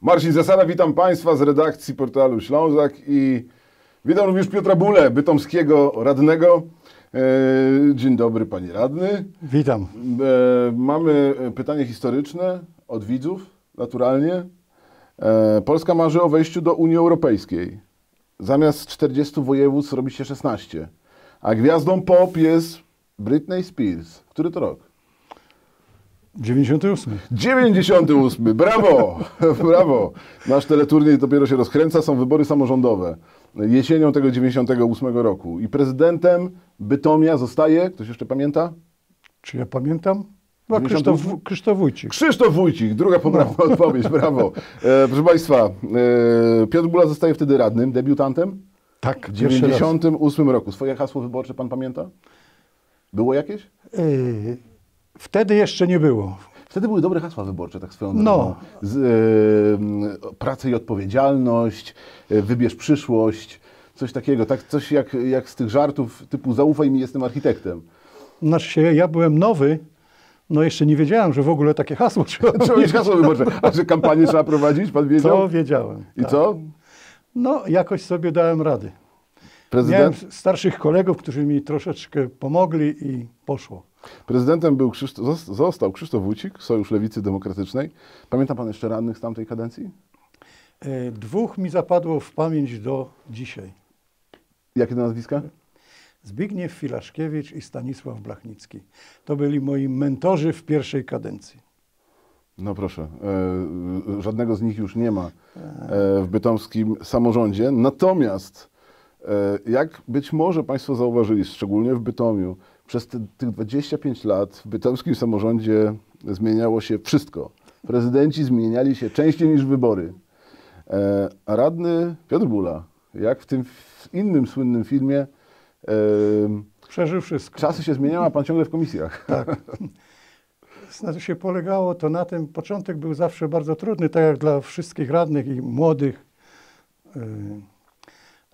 Marcin Zasada, witam Państwa z redakcji portalu Ślązak i witam również Piotra Bule, bytomskiego radnego. E, Dzień dobry Panie Radny. Witam. E, Mamy pytanie historyczne od widzów, naturalnie. E, Polska marzy o wejściu do Unii Europejskiej. Zamiast 40 województw robi się 16. A gwiazdą pop jest Britney Spears. Który to rok? 98. 98. Brawo! Brawo! Nasz teleturniej dopiero się rozkręca, są wybory samorządowe. Jesienią tego 98 roku. I prezydentem Bytomia zostaje, ktoś jeszcze pamięta? Czy ja pamiętam? 98? Krzysztof, Krzysztof Wójcik. Krzysztof Wójcik, druga poprawna odpowiedź, brawo. E, proszę Państwa, e, Piotr Bula zostaje wtedy radnym, debiutantem Tak, w pierwszy raz. 98 roku. Swoje hasło wyborcze Pan pamięta? Było jakieś? Yy, Wtedy jeszcze nie było. Wtedy były dobre hasła wyborcze, tak swoją No. drogą. Z, e, praca i odpowiedzialność, e, wybierz przyszłość, coś takiego. Tak, coś jak, jak z tych żartów typu zaufaj mi, jestem architektem. Znaczy się, ja byłem nowy, no jeszcze nie wiedziałem, że w ogóle takie hasło trzeba Trzeba mieć hasło wyborcze. A że kampanię trzeba prowadzić, pan wiedział? To wiedziałem. I tak. co? No, jakoś sobie dałem rady. Miałem Prezydent, starszych kolegów, którzy mi troszeczkę pomogli i poszło. prezydentem był Krzysztof, zos- został Krzysztof Wójcik, Sojusz Lewicy Demokratycznej. Pamięta pan jeszcze radnych z tamtej kadencji? Yy, Dwóch mi zapadło w pamięć do dzisiaj. Jakie to nazwiska? Zbigniew Filaszkiewicz i Stanisław Blachnicki. To byli moi mentorzy w pierwszej kadencji. No proszę, e, żadnego z nich już nie ma e, w bytomskim samorządzie. Natomiast, e, jak być może Państwo zauważyli, szczególnie w Bytomiu, przez te, tych 25 lat w bytomskim samorządzie zmieniało się wszystko. Prezydenci zmieniali się częściej niż wybory. E, a radny Piotr Bula, jak w tym w innym słynnym filmie, e, Przeżył wszystko. czasy się zmieniały, a Pan ciągle w komisjach. Tak. Znaczy się polegało to na tym, początek był zawsze bardzo trudny, tak jak dla wszystkich radnych i młodych,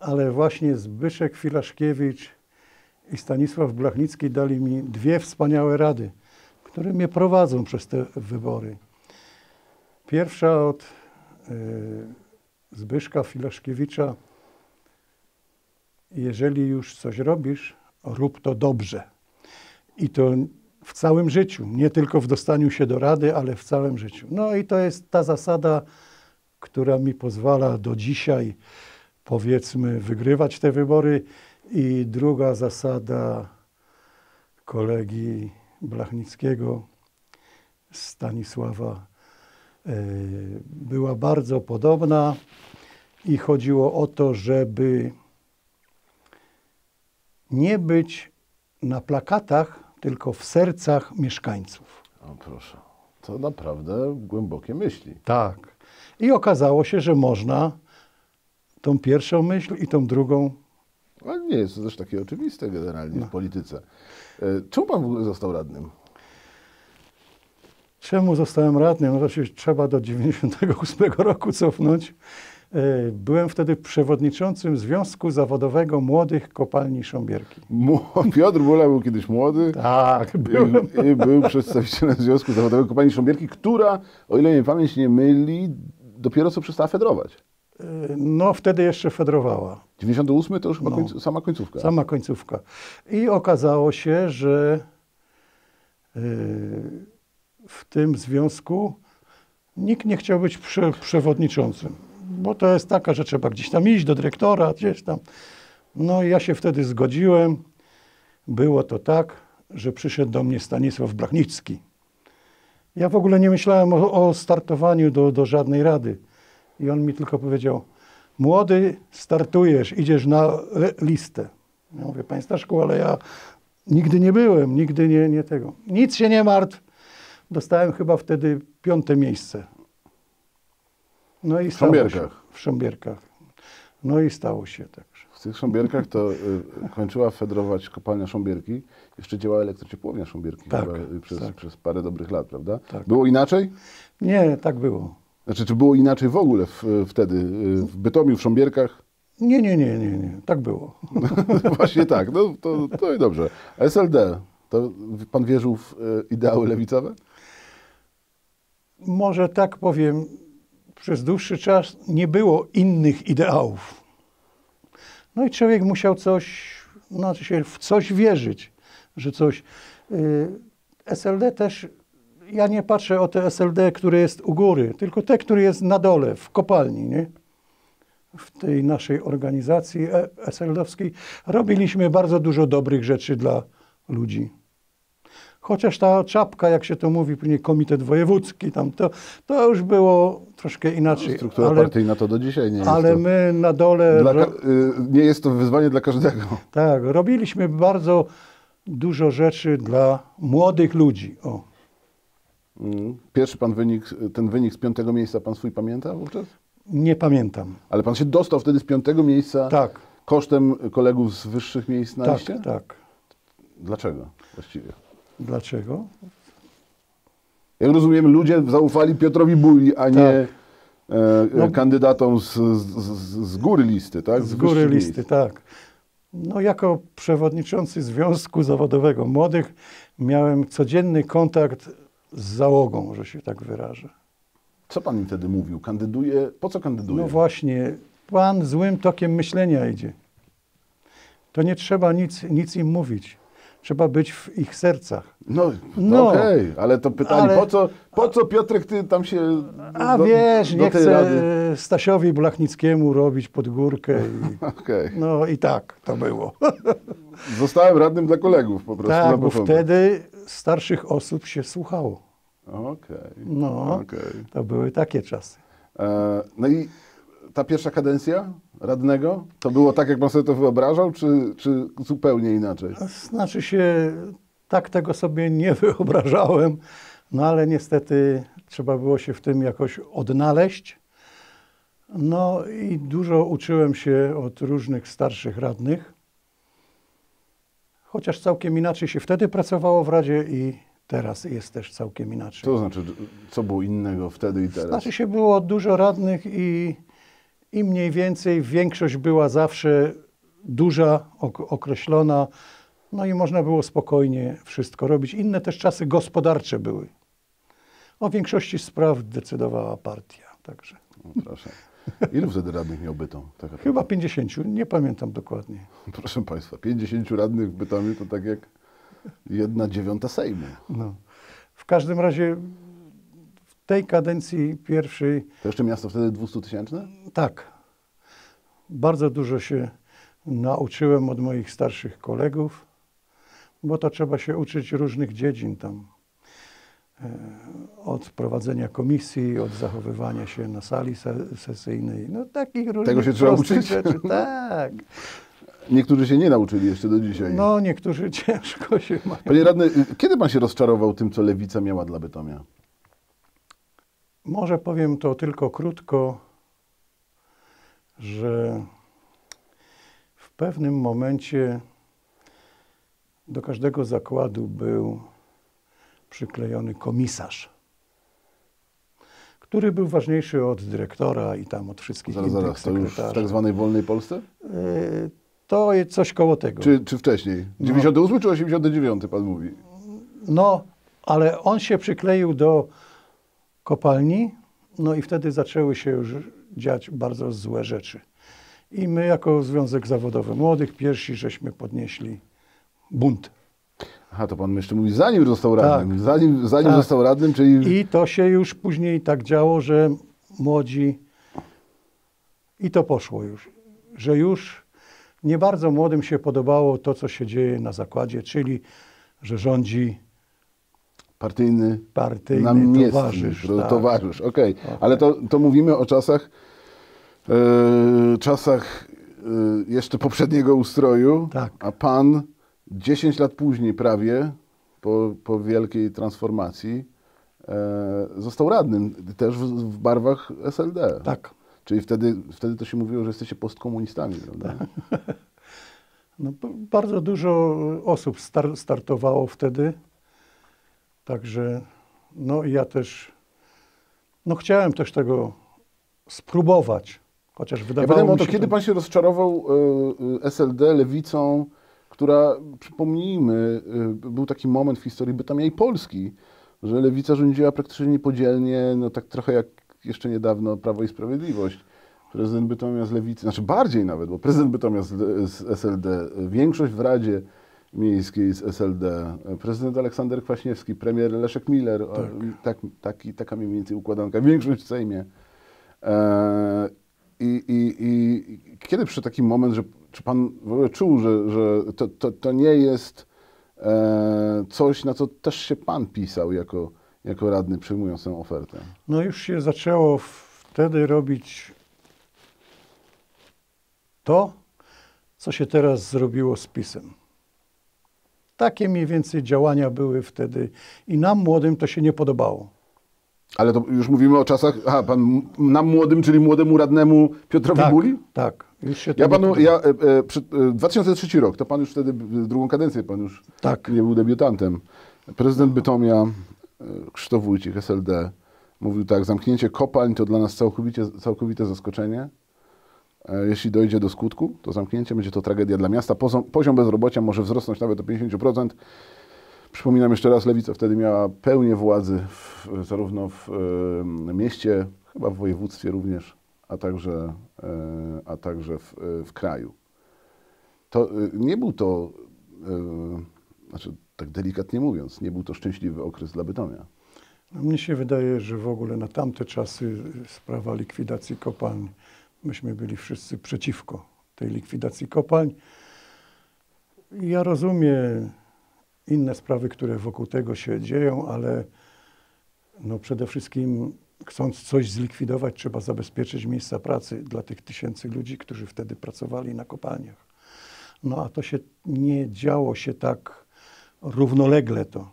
ale właśnie Zbyszek Filaszkiewicz i Stanisław Blachnicki dali mi dwie wspaniałe rady, które mnie prowadzą przez te wybory. Pierwsza od yy, Zbyszka Filaszkiewicza, jeżeli już coś robisz, rób to dobrze. I to w całym życiu, nie tylko w dostaniu się do rady, ale w całym życiu. No i to jest ta zasada, która mi pozwala do dzisiaj, powiedzmy, wygrywać te wybory. I druga zasada kolegi Blachnickiego, Stanisława, e, była bardzo podobna i chodziło o to, żeby nie być na plakatach, tylko w sercach mieszkańców. O proszę, to naprawdę głębokie myśli. Tak. I okazało się, że można tą pierwszą myśl i tą drugą. Ale nie jest to też takie oczywiste generalnie w polityce. E, Czemu pan w ogóle został radnym? Czemu zostałem radnym? No to się trzeba do 98 roku cofnąć. E, Byłem wtedy przewodniczącym Związku Zawodowego Młodych Kopalni Sząbierki. Piotr Bula był kiedyś młody Tak, byłem. i, i był przedstawicielem Związku Zawodowego Kopalni Sząbierki, która, o ile mnie pamięć nie myli, dopiero co przestała fedrować. No wtedy jeszcze fedrowała. 98 to już chyba No. sama końcówka. Sama końcówka. I okazało się, że yy, w tym związku nikt nie chciał być prze, przewodniczącym, bo to jest taka, że trzeba gdzieś tam iść do dyrektora, gdzieś tam. No i ja się wtedy zgodziłem. Było to tak, że przyszedł do mnie Stanisław Blachnicki. Ja w ogóle nie myślałem o, o startowaniu do, do żadnej rady. I on mi tylko powiedział, młody, startujesz, idziesz na listę. Ja mówię, panie Staszku, ale ja nigdy nie byłem, nigdy nie, nie tego. Nic się nie martw. Dostałem chyba wtedy piąte miejsce. No i W stało Sząbierkach. Się, w Sząbierkach. No i stało się tak. W tych Sząbierkach to y, kończyła fedrować kopalnia Sząbierki. Jeszcze działała elektrociepłownia Sząbierki Tak, chyba, y, przez, tak. przez parę dobrych lat, prawda? Tak. Było inaczej? Nie, tak było. Znaczy, czy było inaczej w ogóle w, wtedy? y, W Bytomiu, w Sząbierkach? Nie, nie, nie, nie, nie. Tak było. Właśnie tak, no to, to i dobrze. SLD, to pan wierzył w y, ideały lewicowe? Może tak powiem, przez dłuższy czas nie było innych ideałów. No i człowiek musiał coś, znaczy się w coś wierzyć, że coś. y, SLD też, ja nie patrzę o te SLD, które jest u góry, tylko te, które jest na dole, w kopalni, nie? W tej naszej organizacji e- SLD-owskiej robiliśmy bardzo dużo dobrych rzeczy dla ludzi. Chociaż ta czapka, jak się to mówi, później komitet wojewódzki, tam to, to już było troszkę inaczej. Struktura ale, partyjna to do dzisiaj nie jest. ale to my na dole, dla, ro, y, nie jest to wyzwanie dla każdego. tak, robiliśmy bardzo dużo rzeczy dla młodych ludzi. O. Mm. Pierwszy pan wynik, ten wynik z piątego miejsca, pan swój pamięta wówczas? Nie pamiętam. Ale pan się dostał wtedy z piątego miejsca Tak, kosztem kolegów z wyższych miejsc na tak, liście? tak. Dlaczego właściwie? Dlaczego? Jak rozumiem, ludzie zaufali Piotrowi Buli, a nie e, No- kandydatom z, z, z, z góry listy, tak? Z góry wyższych listy, miejsc. tak. No, jako przewodniczący Związku Zawodowego Młodych miałem codzienny kontakt z załogą, że się tak wyrażę. Co pan im wtedy mówił? Kandyduje? Po co kandyduje? No właśnie, pan złym tokiem myślenia idzie. To nie trzeba nic, nic im mówić. Trzeba być w ich sercach. No, no No. okej, ale to pytanie, Ale- po, co, po co Piotrek, ty tam się A do, wiesz, do nie chcę rady... Stasiowi Blachnickiemu robić pod górkę. I, Okej. no i tak to było. Zostałem radnym dla kolegów po prostu. tak, bo wtedy starszych osób się słuchało. Okej, No, okej. to były takie czasy. E, No i ta pierwsza kadencja radnego, to było tak, jak pan sobie to wyobrażał, czy, czy zupełnie inaczej? Znaczy się, tak tego sobie nie wyobrażałem, no ale niestety trzeba było się w tym jakoś odnaleźć. No i dużo uczyłem się od różnych starszych radnych. Chociaż całkiem inaczej się wtedy pracowało w Radzie i teraz jest też całkiem inaczej. To znaczy, co było innego wtedy i teraz? Znaczy się było dużo radnych i, i mniej więcej większość była zawsze duża, ok określona, no i można było spokojnie wszystko robić. Inne też czasy gospodarcze były. O większości spraw decydowała partia, także O, Proszę. Ilu wtedy radnych miał Bytom? Taka chyba 50, nie pamiętam dokładnie. Proszę Państwa, 50 radnych w Bytomiu to tak jak jedna dziewiąta Sejmu. No. W każdym razie tej kadencji pierwszej To jeszcze miasto wtedy 200 tysięczne? Tak. Bardzo dużo się nauczyłem od moich starszych kolegów, bo to trzeba się uczyć różnych dziedzin tam. E, Od prowadzenia komisji, od zachowywania się na sali se- sesyjnej. No takich różnych się trzeba uczyć? rzeczy. Tak. Niektórzy się nie nauczyli jeszcze do dzisiaj. No niektórzy ciężko się mają. Panie radny, kiedy pan się rozczarował tym, co lewica miała dla Bytomia? Może powiem to tylko krótko, że w pewnym momencie do każdego zakładu był przyklejony komisarz, który był ważniejszy od dyrektora i tam od wszystkich Zaraz, innych zaraz, to już w tak zwanej wolnej Polsce? Y, To jest coś koło tego. Czy, czy wcześniej? 98 czy 89 pan mówi? No, ale on się przykleił do kopalni, no i wtedy zaczęły się już dziać bardzo złe rzeczy. I my jako Związek Zawodowy Młodych pierwsi żeśmy podnieśli bunt. Aha, to pan jeszcze mówi, zanim został radnym. Zanim, zanim Tak. został radnym, czyli... I to się już później tak działo, że młodzi i to poszło już, że już nie bardzo młodym się podobało to, co się dzieje na zakładzie, czyli że rządzi Partyjny partyjny namiestnik, towarzysz. ro- tak. towarzysz, okej. Ale to, to mówimy o czasach, e, czasach e, jeszcze poprzedniego ustroju, Tak. a pan 10 lat później prawie, po, po wielkiej transformacji, e, został radnym, też w, w barwach SLD. Tak. Czyli wtedy, wtedy to się mówiło, że jesteście postkomunistami, prawda? No, b- bardzo dużo osób star startowało wtedy, także no i ja też, no chciałem też tego spróbować, chociaż Ja wydawało o mi to, się kiedy pan się rozczarował e, e, SLD, lewicą, która, przypomnijmy, e, był taki moment w historii Bytomia i Polski, że lewica rządziła praktycznie niepodzielnie, no tak trochę jak, jeszcze niedawno Prawo i Sprawiedliwość. Prezydent Bytomia z Lewicy, znaczy bardziej nawet, bo prezydent Bytomia z, z SLD, większość w Radzie Miejskiej z SLD, prezydent Aleksander Kwaśniewski, premier Leszek Miller, a, tak, taki, taka mniej więcej układanka, większość w Sejmie. E, i, i, I kiedy przyszedł taki moment, że czy pan w ogóle czuł, że, że to, to, to nie jest e, coś, na co też się pan pisał jako, jako radny, przyjmując tę ofertę? No już się zaczęło wtedy robić to, co się teraz zrobiło z PiSem. Takie mniej więcej działania były wtedy i nam młodym to się nie podobało. Ale to już mówimy o czasach, aha, pan nam młodym, czyli młodemu radnemu Piotrowi Tak, Buli? tak. Już się Ja panu, ja, e, e, przy, e, 2003 rok, to pan już wtedy, e, drugą kadencję pan już Tak. nie był debiutantem. Prezydent Bytomia, e, Krzysztof Wójcik, SLD, mówił tak, zamknięcie kopalń to dla nas całkowicie, całkowite zaskoczenie. E, Jeśli dojdzie do skutku, to zamknięcie będzie to tragedia dla miasta. Poziom bezrobocia może wzrosnąć nawet o 50%. Przypominam jeszcze raz, Lewica wtedy miała pełnię władzy w, zarówno w e, mieście, chyba w województwie również, a także, e, a także w, e, w kraju. To e, nie był to, znaczy tak delikatnie mówiąc, nie był to szczęśliwy okres dla Bytomia. No, Mnie się wydaje, że w ogóle na tamte czasy sprawa likwidacji kopalń, myśmy byli wszyscy przeciwko tej likwidacji kopalń. Ja rozumiem inne sprawy, które wokół tego się dzieją, ale no przede wszystkim chcąc coś zlikwidować, trzeba zabezpieczyć miejsca pracy dla tych tysięcy ludzi, którzy wtedy pracowali na kopalniach. No a to się nie działo się tak równolegle to.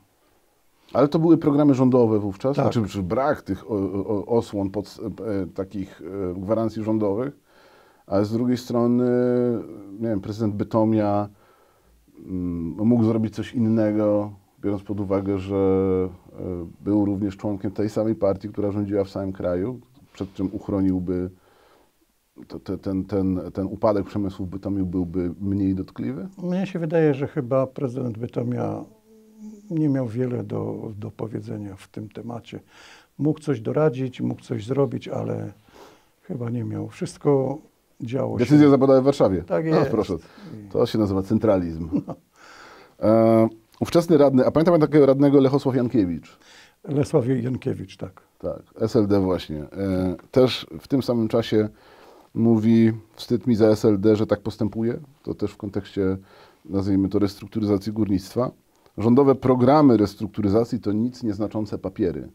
Ale to były programy rządowe wówczas, Tak. znaczy czy brak tych o, o, osłon, pod, e, takich e, gwarancji rządowych, ale z drugiej strony, nie wiem, prezydent Bytomia mm, mógł zrobić coś innego, biorąc pod uwagę, że e, był również członkiem tej samej partii, która rządziła w całym kraju, przed czym uchroniłby to, te, ten, ten, ten upadek przemysłu w Bytomiu byłby mniej dotkliwy? Mnie się wydaje, że chyba prezydent Bytomia nie miał wiele do, do powiedzenia w tym temacie. Mógł coś doradzić, mógł coś zrobić, ale chyba nie miał. Wszystko działo Decyzje się. zapadały w Warszawie. Tak No, jest. proszę, to się nazywa centralizm. E, ówczesny radny, a pamiętam takiego radnego Lechosław Jankiewicz. Lesław Jankiewicz, tak. Tak, SLD właśnie. E, też w tym samym czasie mówi, wstyd mi za SLD, że tak postępuje. To też w kontekście, nazwijmy to, restrukturyzacji górnictwa. Rządowe programy restrukturyzacji to nic nieznaczące papiery.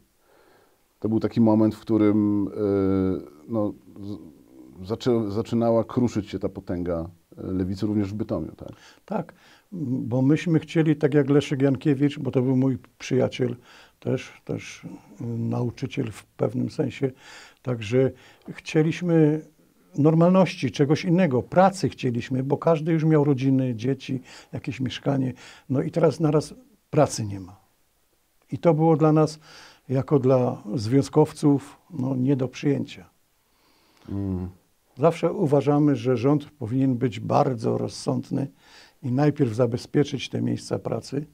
To był taki moment, w którym e, no, zaczę, zaczynała kruszyć się ta potęga e, lewicy również w Bytomiu. Tak? Tak, bo myśmy chcieli, tak jak Leszek Jankiewicz, bo to był mój przyjaciel, też, też y, nauczyciel w pewnym sensie, także chcieliśmy normalności, czegoś innego, pracy chcieliśmy, bo każdy już miał rodziny, dzieci, jakieś mieszkanie, no i teraz naraz pracy nie ma. I to było dla nas, jako dla związkowców, no nie do przyjęcia. Mm. Zawsze uważamy, że rząd powinien być bardzo rozsądny i najpierw zabezpieczyć te miejsca pracy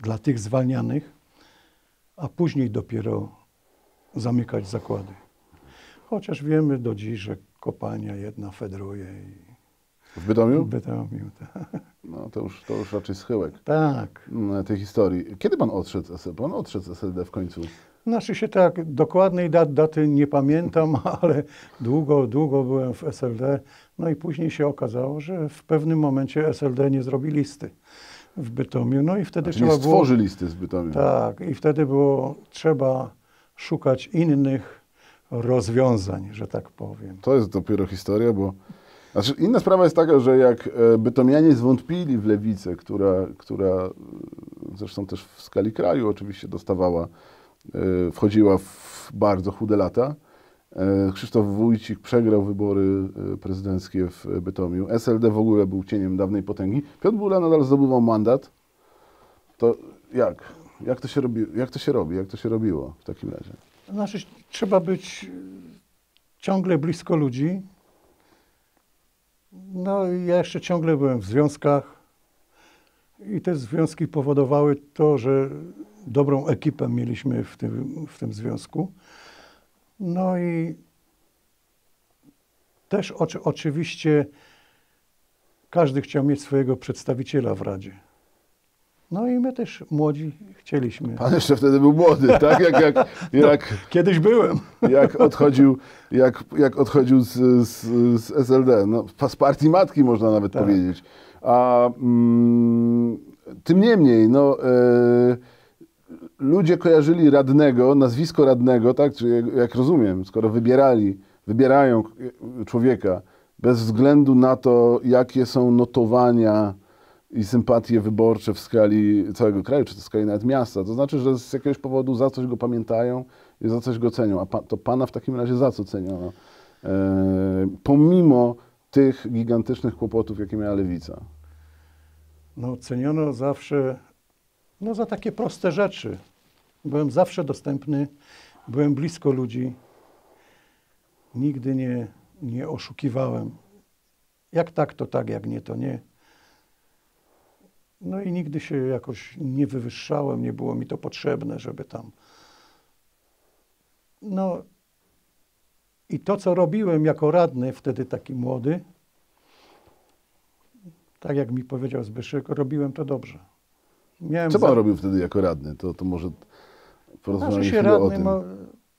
dla tych zwalnianych, a później dopiero zamykać zakłady. Chociaż wiemy do dziś, że kopalnia jedna fedruje i W Bytomiu? Bytomiu. tak. No to już, to już raczej schyłek Tak. mm, tej historii. Kiedy pan odszedł z SLD? Pan odszedł z SLD w końcu. Znaczy się tak, dokładnej dat, daty nie pamiętam, ale długo, długo byłem w SLD. No i później się okazało, że w pewnym momencie SLD nie zrobi listy w Bytomiu. No i wtedy Znaczy nie trzeba było... stworzy listy z Bytomia. Tak, i wtedy było trzeba szukać innych rozwiązań, że tak powiem. To jest dopiero historia, bo... Znaczy, inna sprawa jest taka, że jak e, bytomianie zwątpili w lewicę, która, która e, zresztą też w skali kraju oczywiście dostawała, e, wchodziła w bardzo chude lata. Krzysztof Wójcik przegrał wybory prezydenckie w Bytomiu. SLD w ogóle był cieniem dawnej potęgi. Piotr Bula nadal zdobywał mandat. To jak? Jak to się robi? Jak to się robi? Jak to się robiło w takim razie? Znaczy, trzeba być ciągle blisko ludzi. No i ja jeszcze ciągle byłem w związkach i te związki powodowały to, że dobrą ekipę mieliśmy w tym, w tym związku. No i też oczy, oczywiście każdy chciał mieć swojego przedstawiciela w Radzie. No i my też młodzi chcieliśmy. Pan jeszcze wtedy był młody, tak? Jak, jak, jak, Kiedyś byłem. jak odchodził, jak, jak odchodził z, z, z SLD, no, z partii matki można nawet Tak. powiedzieć. A mm, tym niemniej, no, e, ludzie kojarzyli radnego, nazwisko radnego, tak? Czy jak, jak rozumiem, skoro wybierali, wybierają człowieka bez względu na to, jakie są notowania i sympatie wyborcze w skali całego kraju, czy w skali nawet miasta, to znaczy, że z jakiegoś powodu za coś go pamiętają i za coś go cenią. A pa, to pana w takim razie za co ceniono? E, pomimo tych gigantycznych kłopotów, jakie miała lewica. No, ceniono zawsze no, za takie proste rzeczy. Byłem zawsze dostępny, byłem blisko ludzi. Nigdy nie, nie oszukiwałem. Jak tak, to tak, jak nie, to nie. No i nigdy się jakoś nie wywyższałem, nie było mi to potrzebne, żeby tam. No i to, co robiłem jako radny, wtedy taki młody, tak jak mi powiedział Zbyszek, robiłem to dobrze. Miałem Co pan za- robił wtedy jako radny? To, to może porozmawiamy Znaczy się chwilę o radny, tym. ma,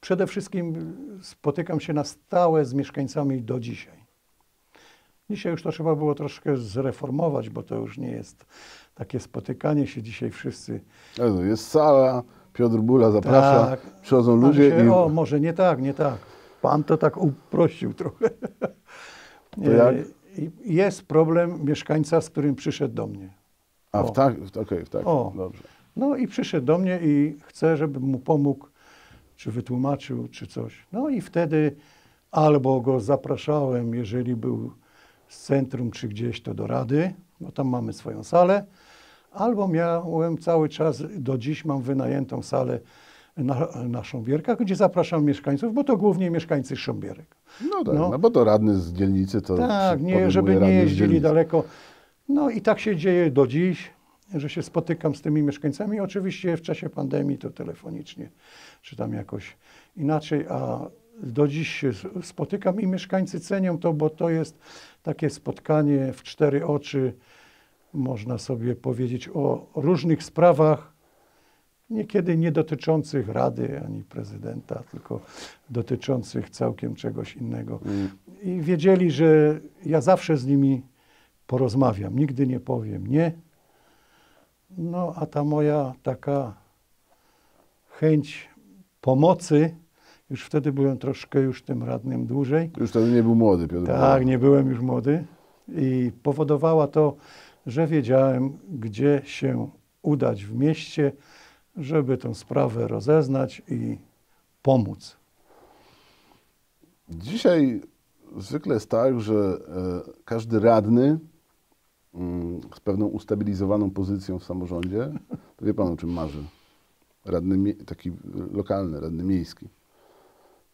przede wszystkim spotykam się na stałe z mieszkańcami do dzisiaj. Dzisiaj już to trzeba było troszkę zreformować, bo to już nie jest takie spotykanie się dzisiaj wszyscy. Jezu, Jest sala, Piotr Bula zaprasza, Tak. przychodzą ludzie się, i... O, może nie tak, nie tak. Pan to tak uprościł trochę. To jak? E, Jest problem mieszkańca, z którym przyszedł do mnie. A, o. w tak, okej, w tak, O. dobrze. No i przyszedł do mnie i chce, żebym mu pomógł, czy wytłumaczył, czy coś. No i wtedy albo go zapraszałem, jeżeli był z centrum, czy gdzieś, to do rady, bo tam mamy swoją salę, albo miałem cały czas, do dziś mam wynajętą salę na, na Sząbierkach, gdzie zapraszam mieszkańców, bo to głównie mieszkańcy Sząbierek. No tak, no. No. bo to radny z dzielnicy to... Tak, nie, żeby nie jeździli daleko. No i tak się dzieje do dziś, że się spotykam z tymi mieszkańcami. Oczywiście w czasie pandemii to telefonicznie, czy tam jakoś inaczej, a do dziś się spotykam i mieszkańcy cenią to, bo to jest takie spotkanie w cztery oczy, można sobie powiedzieć o różnych sprawach, niekiedy nie dotyczących Rady ani prezydenta, tylko dotyczących całkiem czegoś innego. Mm. I wiedzieli, że ja zawsze z nimi porozmawiam, nigdy nie powiem nie. No, a ta moja taka chęć pomocy, już wtedy byłem troszkę już tym radnym dłużej, Już wtedy nie był młody Piotr tak, nie byłem już młody i powodowała to, że wiedziałem, gdzie się udać w mieście, żeby tę sprawę rozeznać i pomóc. Dzisiaj zwykle jest tak, że e, każdy radny mm, z pewną ustabilizowaną pozycją w samorządzie, to wie pan o czym marzy. Radny taki lokalny, radny miejski.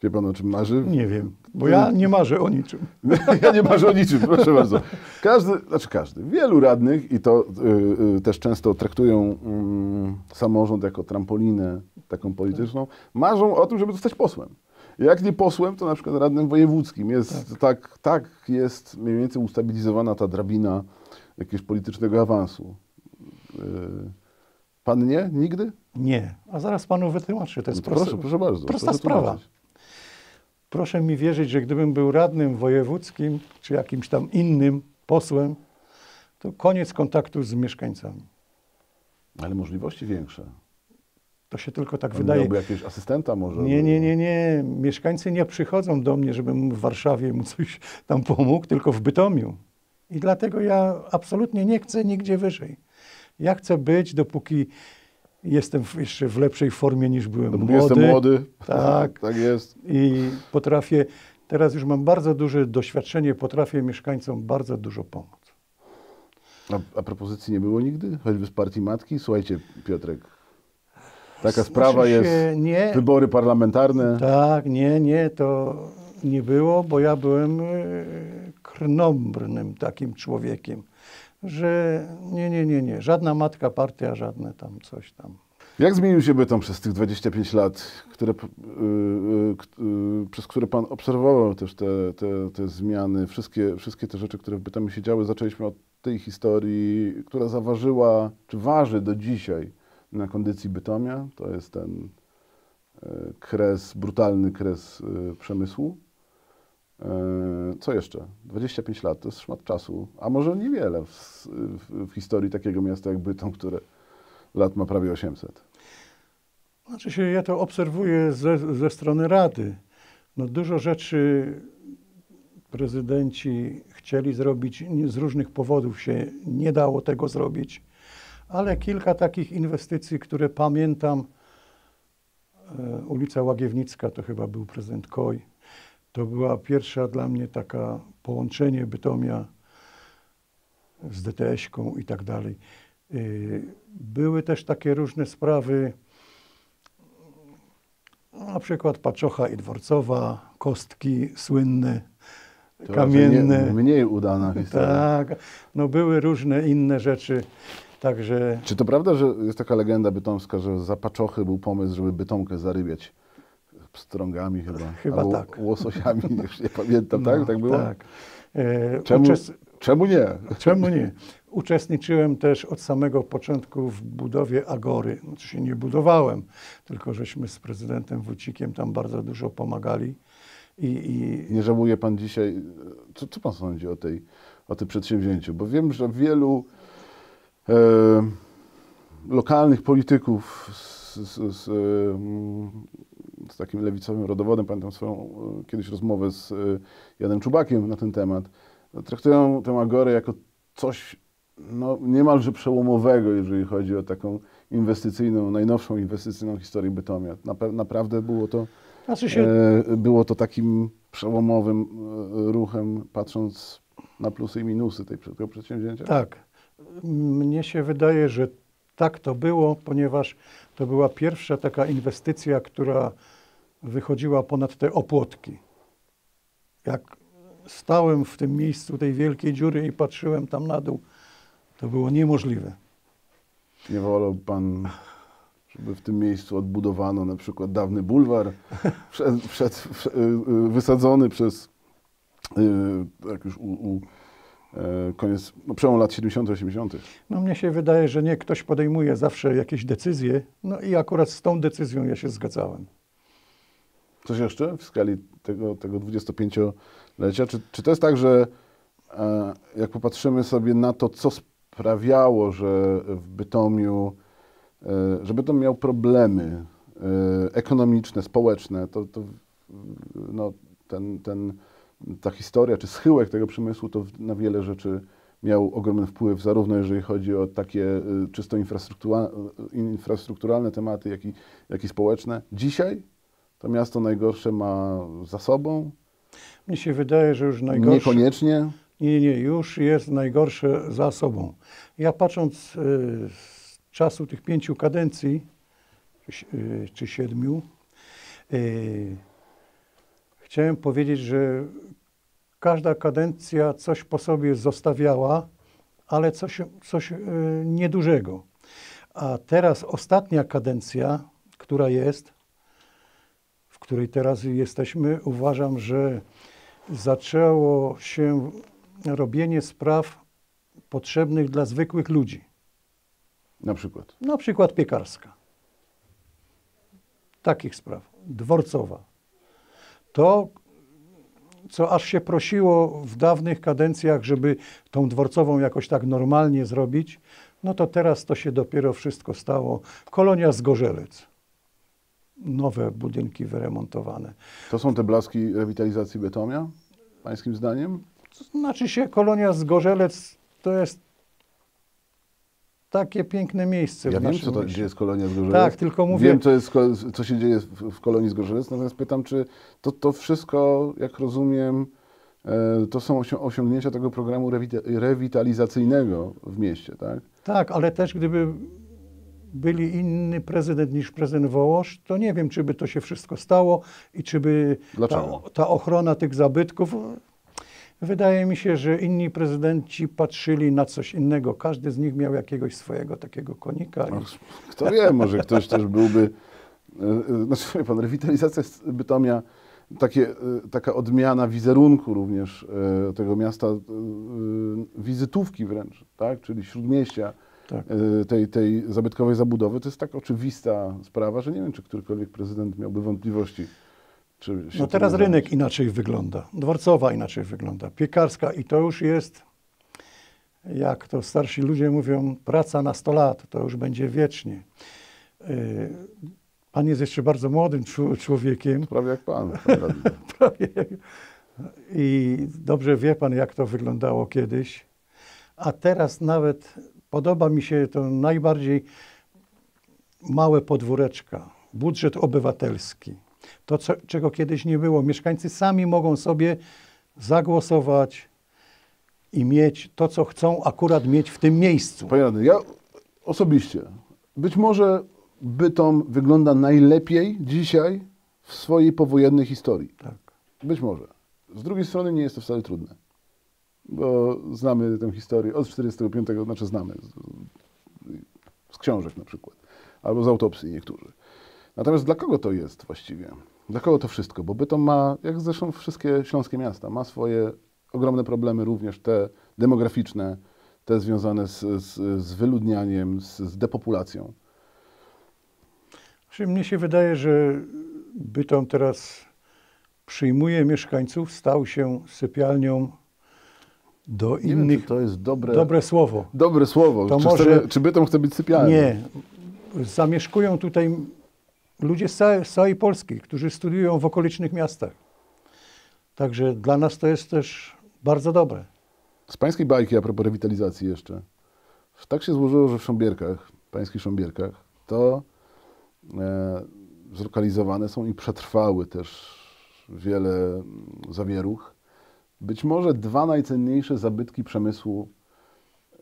Wie pan o czym marzy? Nie wiem, bo ja nie marzę o niczym. Ja nie marzę o niczym, proszę bardzo. Każdy, znaczy każdy, wielu radnych i to y, y, też często traktują mm, samorząd jako trampolinę taką polityczną, marzą o tym, żeby zostać posłem. Jak nie posłem, to na przykład radnym wojewódzkim. Jest tak. tak, jest mniej więcej ustabilizowana ta drabina jakiegoś politycznego awansu. Y, pan nie? Nigdy? Nie, a zaraz panu wytłumaczę. To jest No to proste, proszę, proszę bardzo. prosta proszę sprawa. tłumaczyć. Proszę mi wierzyć, że gdybym był radnym wojewódzkim, czy jakimś tam innym posłem, to koniec kontaktu z mieszkańcami. Ale możliwości większe. To się tylko tak Pan wydaje. Miałby jakiegoś asystenta może? Nie, nie, nie, nie. Mieszkańcy nie przychodzą do mnie, żebym w Warszawie mu coś tam pomógł, tylko w Bytomiu. I dlatego ja absolutnie nie chcę nigdzie wyżej. Ja chcę być, dopóki jestem jeszcze w lepszej formie niż byłem Dopóki młody. jestem młody. Tak. tak jest. I potrafię, teraz już mam bardzo duże doświadczenie, potrafię mieszkańcom bardzo dużo pomóc. A, a propozycji nie było nigdy? Choćby z partii matki? Słuchajcie, Piotrek, taka sprawa Znaczy jest, się Nie, wybory parlamentarne. tak, nie, nie, to nie było, bo ja byłem e, krnąbrnym takim człowiekiem, że nie, nie, nie, nie, żadna matka partia, żadne tam coś tam. Jak zmienił się Bytom przez tych 25 lat, które, p- y, y, k- y, przez które Pan obserwował też te, te, te zmiany, wszystkie, wszystkie te rzeczy, które w Bytomiu się działy? Zaczęliśmy od tej historii, która zaważyła, czy waży do dzisiaj na kondycji Bytomia. To jest ten y, kres, brutalny kres y, przemysłu. Y, Co jeszcze? 25 lat to jest szmat czasu, a może niewiele w, w, w historii takiego miasta jak Bytom, które lat ma prawie 800. Znaczy się, ja to obserwuję ze, ze strony Rady. No dużo rzeczy prezydenci chcieli zrobić, z różnych powodów się nie dało tego zrobić, ale kilka takich inwestycji, które pamiętam, e, ulica Łagiewnicka to chyba był prezydent Koj, to była pierwsza dla mnie taka połączenie Bytomia z DTS-ką i tak dalej. Y, Były też takie różne sprawy, na przykład Paczocha i Dworcowa, kostki słynne, To kamienne. mniej udana historia. Tak, no były różne inne rzeczy, także Czy to prawda, że jest taka legenda bytomska, że za paczochy był pomysł, żeby bytomkę zarybiać pstrągami chyba? Chyba albo tak. łososiami, już nie pamiętam, tak? no, Tak było? Tak. E, Czemu, uczest- czemu nie? Czemu nie? Uczestniczyłem też od samego początku w budowie Agory. Znaczy się nie budowałem, tylko żeśmy z prezydentem Wójcikiem tam bardzo dużo pomagali. I, i Nie żałuje pan dzisiaj, co, co pan sądzi o, tej, o tym przedsięwzięciu? Bo wiem, że wielu e, lokalnych polityków z, z, z, z takim lewicowym rodowodem, pamiętam swoją e, kiedyś rozmowę z e, Janem Czubakiem na ten temat, traktują tę Agorę jako coś no, niemalże przełomowego, jeżeli chodzi o taką inwestycyjną, najnowszą inwestycyjną historię Bytomia. Naprawdę było to znaczy się, E, Było to takim przełomowym ruchem, patrząc na plusy i minusy tej, tego przedsięwzięcia? Tak. Mnie się wydaje, że tak to było, ponieważ to była pierwsza taka inwestycja, która wychodziła ponad te opłotki. Jak stałem w tym miejscu tej wielkiej dziury i patrzyłem tam na dół, to było niemożliwe. Nie wolał pan, żeby w tym miejscu odbudowano na przykład dawny bulwar, przed, przed, przed, wysadzony przez, e, jak już u, u e, koniec, no przełom lat 70 80 No mnie się wydaje, że nie ktoś podejmuje zawsze jakieś decyzje, no i akurat z tą decyzją ja się zgadzałem. Coś jeszcze w skali tego, tego 25-lecia? Czy, czy to jest tak, że e, jak popatrzymy sobie na to, co sprawiało, że w Bytomiu, e, że miał problemy e, ekonomiczne, społeczne, to, to no, ten, ten, ta historia, czy schyłek tego przemysłu, to na wiele rzeczy miał ogromny wpływ, zarówno jeżeli chodzi o takie e, czysto infrastruktura, infrastrukturalne tematy, jak i, jak i społeczne. Dzisiaj to miasto najgorsze ma za sobą, Mnie się wydaje, że już najgorsze... niekoniecznie. Nie, nie, już jest najgorsze za sobą. Ja patrząc y, z czasu tych pięciu kadencji, czy, y, czy siedmiu, y, chciałem powiedzieć, że każda kadencja coś po sobie zostawiała, ale coś, coś niedużego. A teraz ostatnia kadencja, która jest, której teraz jesteśmy, uważam, że zaczęło się robienie spraw potrzebnych dla zwykłych ludzi. Na przykład. Na przykład piekarska. Takich spraw. Dworcowa. To, co aż się prosiło w dawnych kadencjach, żeby tą dworcową jakoś tak normalnie zrobić, no to teraz to się dopiero wszystko stało. Kolonia Zgorzelec. Nowe budynki wyremontowane. To są te blaski rewitalizacji Bytomia, pańskim zdaniem? Znaczy się, kolonia Zgorzelec to jest takie piękne miejsce Ja wiem, co to, mieście. gdzie jest kolonia Zgorzelec. Tak, tylko mówię- Wiem, co, jest, co się dzieje w, w kolonii Zgorzelec, natomiast pytam, czy to, to wszystko, jak rozumiem, e, to są osią- osiągnięcia tego programu rewita- rewitalizacyjnego w mieście, tak? Tak, ale też gdyby byli inny prezydent niż prezydent Wołosz, to nie wiem, czy by to się wszystko stało i czy by ta, ta ochrona tych zabytków. Wydaje mi się, że inni prezydenci patrzyli na coś innego. Każdy z nich miał jakiegoś swojego takiego konika. No, kto wie, może ktoś też byłby. e, e, Znaczy, pan, rewitalizacja Bytomia, takie, e, taka odmiana wizerunku również tego miasta, wizytówki wręcz, tak? czyli śródmieścia tak. e, tej, tej zabytkowej zabudowy. To jest tak oczywista sprawa, że nie wiem, czy którykolwiek prezydent miałby wątpliwości. No teraz rynek inaczej wygląda, dworcowa inaczej wygląda, piekarska i to już jest, jak to starsi ludzie mówią, praca na 100 lat, to już będzie wiecznie. Y, Pan jest jeszcze bardzo młodym czł- człowiekiem Prawie jak pan. prawie. I dobrze wie pan, jak to wyglądało kiedyś. A teraz nawet podoba mi się to najbardziej małe podwóreczka, budżet obywatelski. To, co, czego kiedyś nie było. Mieszkańcy sami mogą sobie zagłosować i mieć to, co chcą akurat mieć w tym miejscu. Panie radny, ja osobiście, być może Bytom wygląda najlepiej dzisiaj w swojej powojennej historii. Tak. Być może. Z drugiej strony nie jest to wcale trudne, bo znamy tę historię od 45, znaczy znamy z, z książek na przykład, albo z autopsji niektórzy. Natomiast dla kogo to jest właściwie? Dla kogo to wszystko? Bo Bytom ma, jak zresztą wszystkie śląskie miasta, ma swoje ogromne problemy, również te demograficzne, te związane z, z, z wyludnianiem, z, z depopulacją. Znaczy, mnie się wydaje, że Bytom teraz przyjmuje mieszkańców, stał się sypialnią do Nie innych. to jest dobre, Dobre słowo. dobre słowo. To czy, może- czy Bytom chce być sypialnią? Nie. Zamieszkują tutaj ludzie z całej, z całej Polski, którzy studiują w okolicznych miastach. Także dla nas to jest też bardzo dobre. Z pańskiej bajki, a propos rewitalizacji jeszcze. Tak się złożyło, że w Sząbierkach, pańskich Sząbierkach, to e, zlokalizowane są i przetrwały też wiele mm, zawieruch. Być może dwa najcenniejsze zabytki przemysłu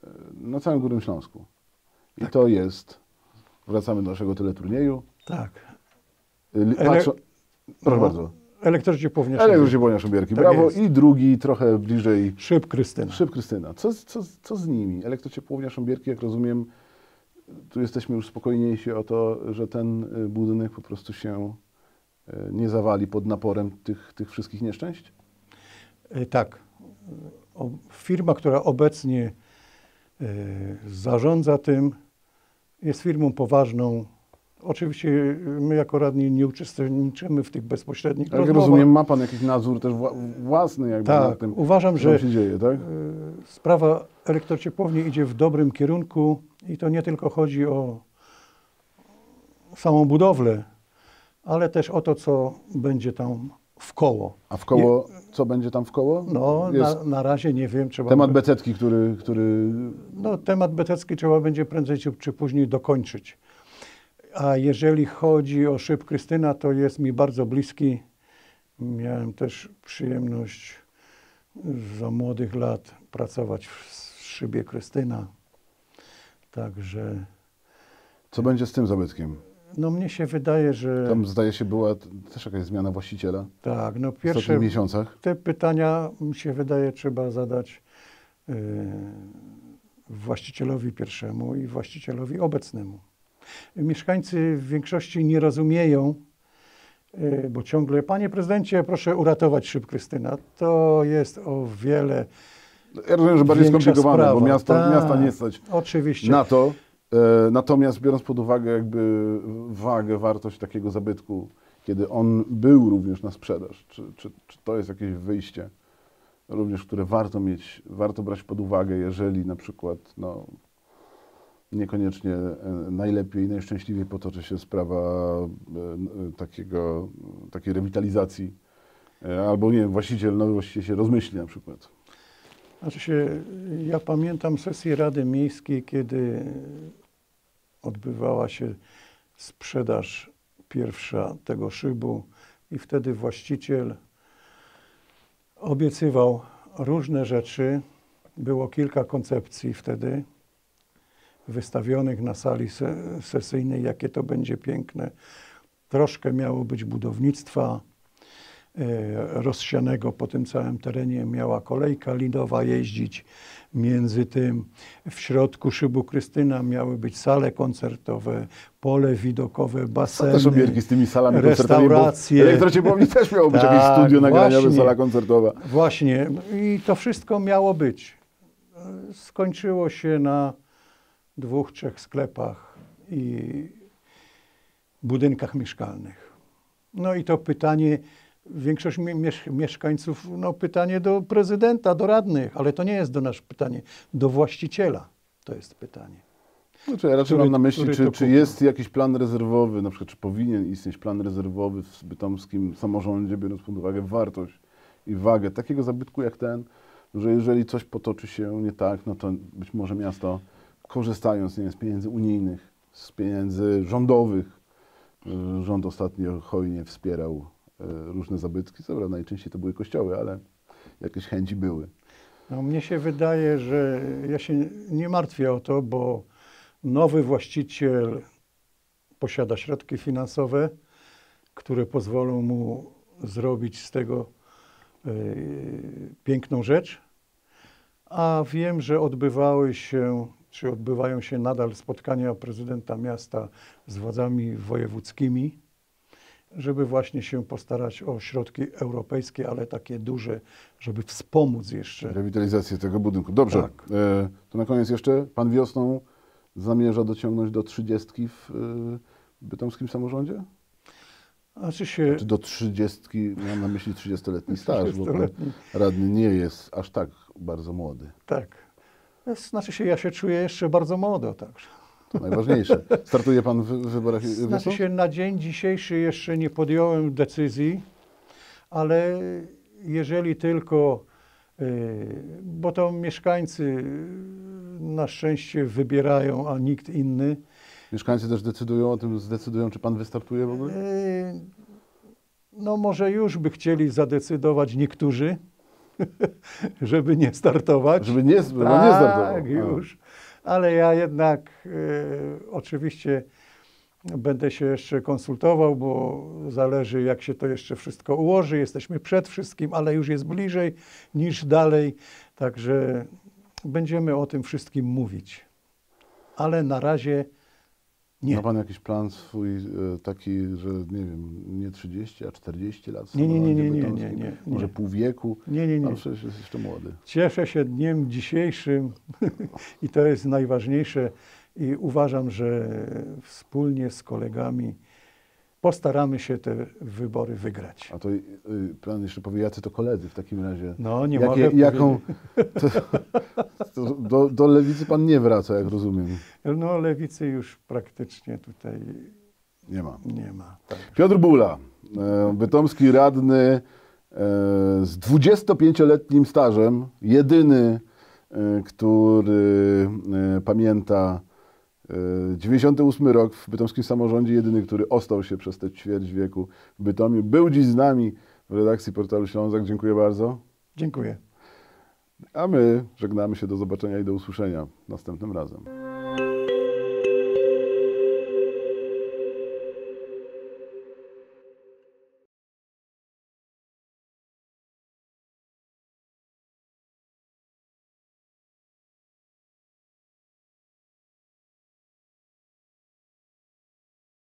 e, na całym Górnym Śląsku. I to jest, wracamy do naszego teleturnieju, Tak. Ele- patrzą, proszę No, bardzo. Elektrociepłownia Elektrociepłownia Sząbierki, Tak brawo. jest. I drugi trochę bliżej Szyb Krystyna. Szyb Krystyna. Co, z- co, co z nimi? Elektrociepłownia Sząbierki, jak rozumiem, tu jesteśmy już spokojniejsi o to, że ten y, budynek po prostu się y, nie zawali pod naporem tych, tych wszystkich nieszczęść? E, Tak. Firma, która obecnie e, zarządza tym, jest firmą poważną. Oczywiście e, my jako radni nie uczestniczymy w tych bezpośrednich jak rozmowach. rozumiem, ma Pan jakiś nadzór też wła- własny jakby Tak, nad tym, uważam, że się dzieje, tak? sprawa elektrociepłowni idzie w dobrym kierunku i to nie tylko chodzi o samą budowlę, ale też o to, co będzie tam w koło. A w koło, co będzie tam w koło? No, na, na razie nie wiem. Trzeba temat becetki, który, który No, temat betecki trzeba będzie prędzej czy później dokończyć. A jeżeli chodzi o szyb Krystyna, to jest mi bardzo bliski. Miałem też przyjemność za młodych lat pracować w szybie Krystyna. Także co będzie z tym zabytkiem? No mnie się wydaje, że Tam zdaje się była też jakaś zmiana właściciela tak, no w pierwsze ostatnich miesiącach. te pytania mi się wydaje trzeba zadać yy, właścicielowi pierwszemu i właścicielowi obecnemu. Mieszkańcy w większości nie rozumieją, yy, bo ciągle, panie prezydencie, proszę uratować szyb Krystyna. To jest o wiele Ja rozumiem, że bardziej skomplikowane, bo miasto, Tak, miasta nie stać Oczywiście. na to. E, natomiast biorąc pod uwagę jakby wagę, wartość takiego zabytku, kiedy on był również na sprzedaż, czy, czy, czy to jest jakieś wyjście również, które warto mieć, warto brać pod uwagę, jeżeli na przykład no, niekoniecznie e, najlepiej, najszczęśliwiej potoczy się sprawa e, takiego, takiej rewitalizacji, albo nie wiem, właściciel, nowy właściciel się rozmyśli na przykład. Znaczy się, ja pamiętam sesję Rady Miejskiej, kiedy odbywała się sprzedaż pierwsza tego szybu i wtedy właściciel obiecywał różne rzeczy. Było kilka koncepcji wtedy wystawionych na sali se- sesyjnej, jakie to będzie piękne. Troszkę miało być budownictwa, rozsianego po tym całym terenie miała kolejka linowa jeździć. Między tym w środku szybu Krystyna miały być sale koncertowe, pole widokowe, baseny. też obierki z tymi salami restauracje. Elektrociepłowni też miało być Tak, jakieś studio nagraniowe, sala koncertowa. Właśnie i to wszystko miało być. Skończyło się na dwóch, trzech sklepach i budynkach mieszkalnych. No i to pytanie, większość mi- miesz- mieszkańców, no pytanie do prezydenta, do radnych, ale to nie jest do nas pytanie, do właściciela to jest pytanie. Znaczy, ja raczej Który- mam na myśli, czy, czy jest jakiś plan rezerwowy, na przykład czy powinien istnieć plan rezerwowy w bytomskim samorządzie, biorąc pod uwagę wartość i wagę takiego zabytku jak ten, że jeżeli coś potoczy się nie tak, no to być może miasto, korzystając nie wiem, z pieniędzy unijnych, z pieniędzy rządowych, y, rząd ostatnio hojnie wspierał różne zabytki, prawda najczęściej to były kościoły, ale jakieś chęci były. No, mnie się wydaje, że ja się nie martwię o to, bo nowy właściciel posiada środki finansowe, które pozwolą mu zrobić z tego e, piękną rzecz. A wiem, że odbywały się, czy odbywają się nadal spotkania prezydenta miasta z władzami wojewódzkimi, żeby właśnie się postarać o środki europejskie, ale takie duże, żeby wspomóc jeszcze Rewitalizację tego budynku. Dobrze, Tak. e, to na koniec jeszcze, pan wiosną zamierza dociągnąć do trzydziestki w e, bytomskim samorządzie? Znaczy się Czy do trzydziestki, mam na myśli 30-letni staż, bo pan 30-letni. radny nie jest aż tak bardzo młody. tak. Znaczy się, ja się czuję jeszcze bardzo młodo, także. To najważniejsze. Startuje pan w wyborach Znaczy się, na dzień dzisiejszy jeszcze nie podjąłem decyzji, ale jeżeli tylko, y, bo to mieszkańcy y, na szczęście wybierają, a nikt inny, Mieszkańcy też decydują o tym, zdecydują, czy pan wystartuje w ogóle? y, no może już by chcieli zadecydować niektórzy, żeby nie startować. Żeby nie, żeby nie Tak, startował. A. już. Ale ja jednak e, oczywiście będę się jeszcze konsultował, bo zależy jak się to jeszcze wszystko ułoży. Jesteśmy przed wszystkim, ale już jest bliżej niż dalej. Także będziemy o tym wszystkim mówić. Ale na razie nie. Ma pan jakiś plan swój e, taki, że nie wiem, nie 30, a 40 lat Nie, nie, nie, nie, nie, nie, nie, Może pół wieku? Nie, nie, nie. Przecież jest jeszcze młody. Cieszę się dniem dzisiejszym i to jest najważniejsze. I uważam, że wspólnie z kolegami postaramy się te wybory wygrać. A to y, pan jeszcze powie, jacy to koledzy w takim razie? No, nie Jakie, mogę jaką, to, to, do, do lewicy pan nie wraca, jak rozumiem. No, lewicy już praktycznie tutaj Nie ma. nie ma. Tak. Piotr Bula, e, bytomski radny e, z 25-letnim stażem, jedyny, e, który pamięta 98 rok w bytomskim samorządzie, jedyny, który ostał się przez te ćwierć wieku w Bytomiu. Był dziś z nami w redakcji portalu Ślązak. Dziękuję bardzo. Dziękuję. A my żegnamy się do zobaczenia i do usłyszenia następnym razem.